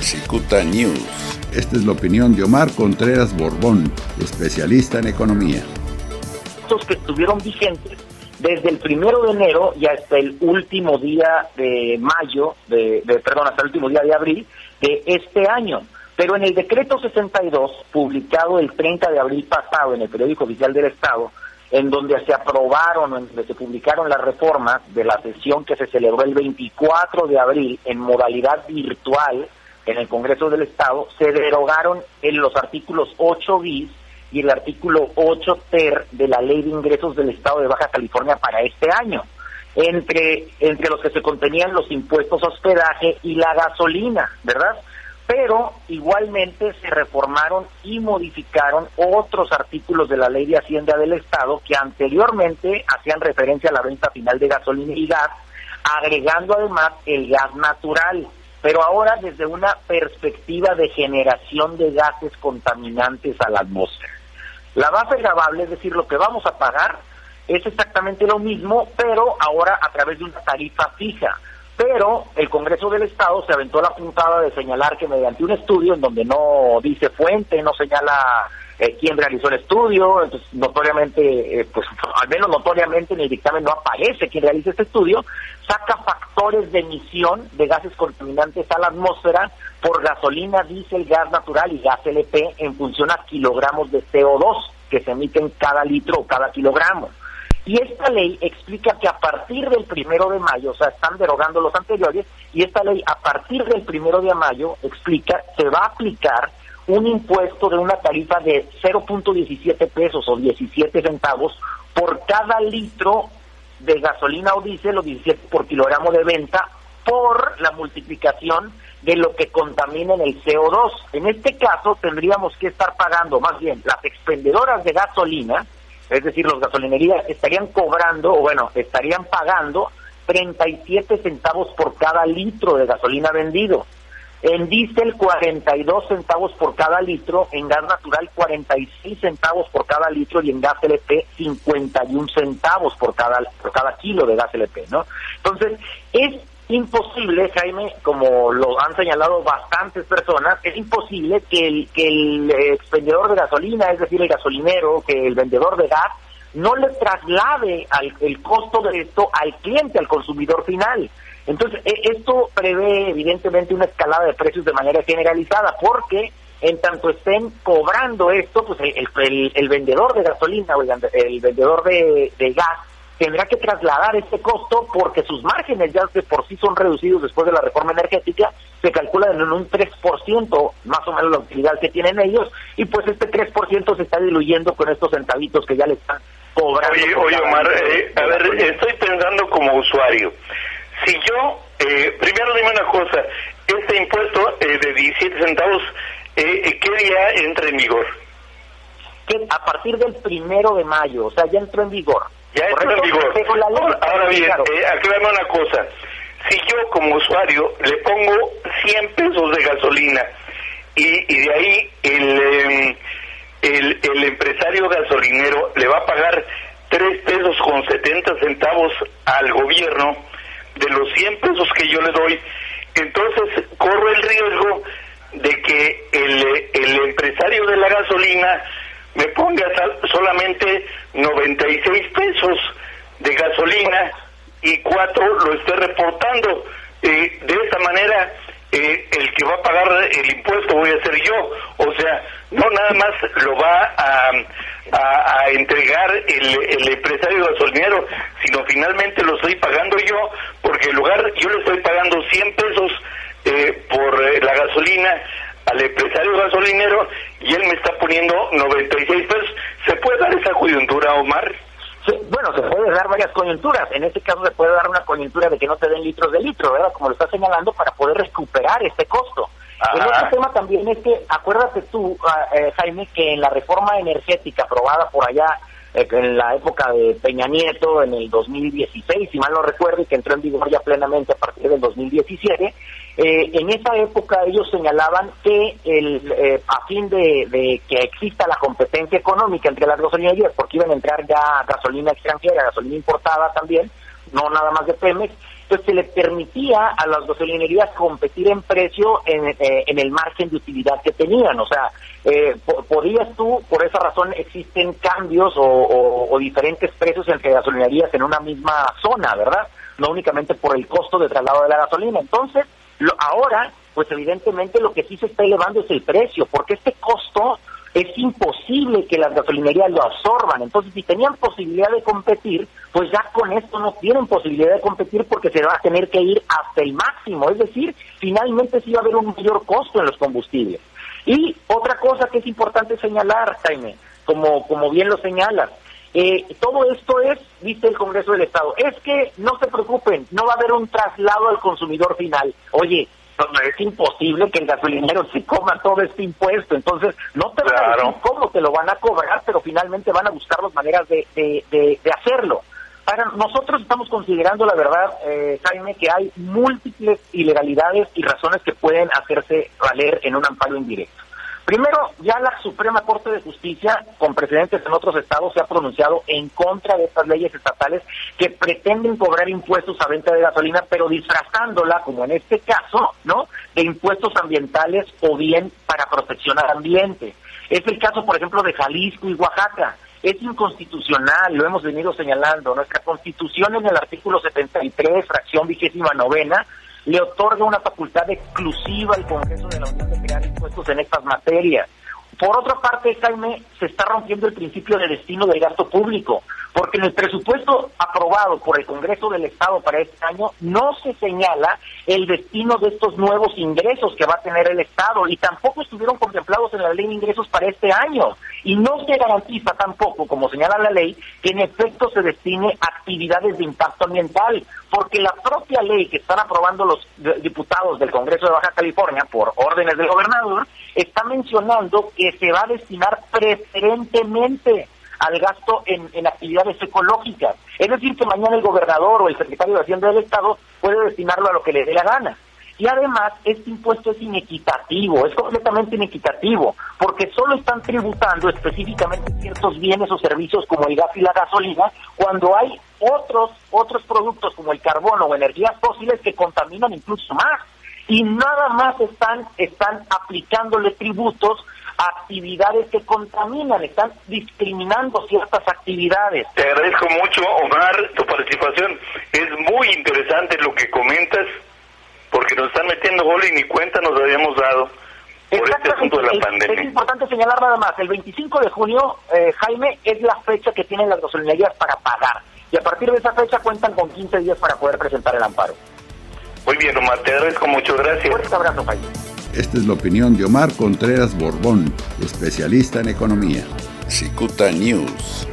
Cicuta News. Esta es la opinión de Omar Contreras Borbón, especialista en economía. Estos que estuvieron vigentes desde el primero de enero y hasta el último día de mayo, de, perdón, hasta el último día de abril de este año. Pero en el decreto 62, publicado el 30 de abril pasado en el periódico oficial del Estado, en donde se aprobaron, en donde se publicaron las reformas de la sesión que se celebró el 24 de abril en modalidad virtual en el Congreso del Estado, se derogaron en los artículos 8 bis y el artículo 8 ter de la Ley de Ingresos del Estado de Baja California para este año, entre, entre los que se contenían los impuestos hospedaje y la gasolina, ¿verdad? Pero igualmente se reformaron y modificaron otros artículos de la Ley de Hacienda del Estado que anteriormente hacían referencia a la venta final de gasolina y gas, agregando además el gas natural pero ahora desde una perspectiva de generación de gases contaminantes a la atmósfera. La base grabable, es decir, lo que vamos a pagar, es exactamente lo mismo, pero ahora a través de una tarifa fija. Pero el Congreso del Estado se aventó la puntada de señalar que mediante un estudio en donde no dice fuente, no señala eh, quién realizó el estudio, entonces notoriamente, eh, pues al menos notoriamente en el dictamen no aparece quién realiza este estudio, saca factores de emisión de gases contaminantes a la atmósfera por gasolina, diésel, gas natural y gas LP en función a kilogramos de CO2 que se emiten cada litro o cada kilogramo. Y esta ley explica que a partir del primero de mayo, o sea, están derogando los anteriores, y esta ley a partir del primero de mayo explica, se va a aplicar un impuesto de una tarifa de 0.17 pesos o 17 centavos por cada litro de gasolina o diésel o 17 por kilogramo de venta por la multiplicación de lo que contamina en el CO2. En este caso tendríamos que estar pagando, más bien, las expendedoras de gasolina, es decir, los gasolinerías estarían cobrando, o bueno, estarían pagando 37 centavos por cada litro de gasolina vendido. En diésel 42 centavos por cada litro, en gas natural 46 centavos por cada litro y en gas LP 51 centavos por cada por cada kilo de gas LP, ¿no? Entonces, es imposible, Jaime, como lo han señalado bastantes personas, es imposible que el que el expendedor de gasolina, es decir, el gasolinero, que el vendedor de gas no le traslade el costo de esto al cliente, al consumidor final. Entonces, e, esto prevé evidentemente una escalada de precios de manera generalizada, porque en tanto estén cobrando esto, pues el, el, vendedor de gasolina o el, vendedor de, gas tendrá que trasladar este costo porque sus márgenes ya de por sí son reducidos después de la reforma energética, se calcula en un 3% más o menos la utilidad que tienen ellos y pues este 3% se está diluyendo con estos centavitos que ya le están cobrando. Oye, oye Omar, eh, a ver, estoy pensando como usuario. Si yo, eh, primero dime una cosa, este impuesto eh, de 17 centavos, eh, ¿qué día entra en vigor? Que a partir del primero de mayo, o sea, ya entró en vigor. Ya entró en vigor. ahora, bien, aquí vemos una cosa. Si yo como usuario le pongo 100 pesos de gasolina y, y de ahí el, em, el, el empresario gasolinero le va a pagar 3 pesos con 70 centavos al gobierno, de los 100 pesos que yo le doy, entonces corro el riesgo de que el, el empresario de la gasolina me ponga solamente 96 pesos de gasolina y cuatro lo esté reportando. Eh, de esta manera, eh, el que va a pagar el impuesto voy a ser yo. O sea, no nada más lo va a, a, entregar el, el, empresario gasolinero, sino finalmente lo estoy pagando yo, porque en lugar yo le estoy pagando 100 pesos eh, por eh, la gasolina al empresario gasolinero y él me está poniendo 96 pesos. ¿Se puede dar esa coyuntura, Omar? bueno, se puede dar varias coyunturas. En este caso se puede dar una coyuntura de que no te den litros de litro, ¿verdad? Como lo está señalando, para poder recuperar este costo. El otro tema también es que, acuérdate tú, ah, eh, Jaime, que en la reforma energética aprobada por allá eh, en la época de Peña Nieto, en el 2016, si mal no recuerdo, y que entró en vigor ya plenamente a partir del 2017, eh, en esa época ellos señalaban que el, a fin de, que exista la competencia económica entre las gasolinerías, porque iban a entrar ya gasolina extranjera, gasolina importada también, no nada más de Pemex, pues se le permitía a las gasolinerías competir en precio en, eh, el margen de utilidad que tenían. O sea, eh, podías tú, por esa razón existen cambios o, diferentes precios entre gasolinerías en una misma zona, ¿verdad? No únicamente por el costo de traslado de la gasolina. Entonces, lo, ahora, pues evidentemente lo que sí se está elevando es el precio, porque este costo es imposible que las gasolinerías lo absorban. Entonces, si tenían posibilidad de competir, pues ya con esto no tienen posibilidad de competir porque se va a tener que ir hasta el máximo. Es decir, finalmente sí va a haber un mayor costo en los combustibles. Y otra cosa que es importante señalar, Jaime, como, como bien lo señalas, eh, todo esto es, dice el Congreso del Estado, es que no se preocupen, no va a haber un traslado al consumidor final. Oye, es imposible que el gasolinero se coma todo este impuesto, entonces no te van a decir cómo te lo van a cobrar, pero finalmente van a buscar las maneras de, de, de, hacerlo. Para nosotros estamos considerando, la verdad, eh, Jaime, que hay múltiples ilegalidades y razones que pueden hacerse valer en un amparo indirecto. Primero, ya la Suprema Corte de Justicia, con precedentes en otros estados, se ha pronunciado en contra de estas leyes estatales que pretenden cobrar impuestos a venta de gasolina, pero disfrazándola, como en este caso, ¿no?, de impuestos ambientales o bien para protección al ambiente. Es el caso, por ejemplo, de Jalisco y Oaxaca. Es inconstitucional, lo hemos venido señalando. Nuestra constitución en el artículo 73, fracción vigésima novena, le otorga una facultad exclusiva al Congreso de la Unión de crear impuestos en estas materias. Por otra parte, Jaime, se está rompiendo el principio de destino del gasto público, porque en el presupuesto aprobado por el Congreso del Estado para este año no se señala el destino de estos nuevos ingresos que va a tener el Estado y tampoco estuvieron contemplados en la ley de ingresos para este año. Y no se garantiza tampoco, como señala la ley, que en efecto se destine a actividades de impacto ambiental, porque la propia ley que están aprobando los diputados del Congreso de Baja California por órdenes del gobernador está mencionando que se va a destinar preferentemente al gasto en, actividades ecológicas. Es decir, que mañana el gobernador o el secretario de Hacienda del Estado puede destinarlo a lo que le dé la gana. Y además, este impuesto es inequitativo, es completamente inequitativo, porque solo están tributando específicamente ciertos bienes o servicios como el gas y la gasolina, cuando hay otros, otros productos como el carbono o energías fósiles que contaminan incluso más. Y nada más están, están aplicándole tributos actividades que contaminan, están discriminando ciertas actividades. Te agradezco mucho, Omar, tu participación. Es muy interesante lo que comentas, porque nos están metiendo gol y ni cuenta nos habíamos dado por este asunto de la pandemia. Es importante señalar nada más, el 25 de junio, eh, Jaime, es la fecha que tienen las gasolinerías para pagar. Y a partir de esa fecha cuentan con 15 días para poder presentar el amparo. Muy bien, Omar, te agradezco mucho, gracias. Un abrazo, Jaime. Esta es la opinión de Omar Contreras Borbón, especialista en economía. News.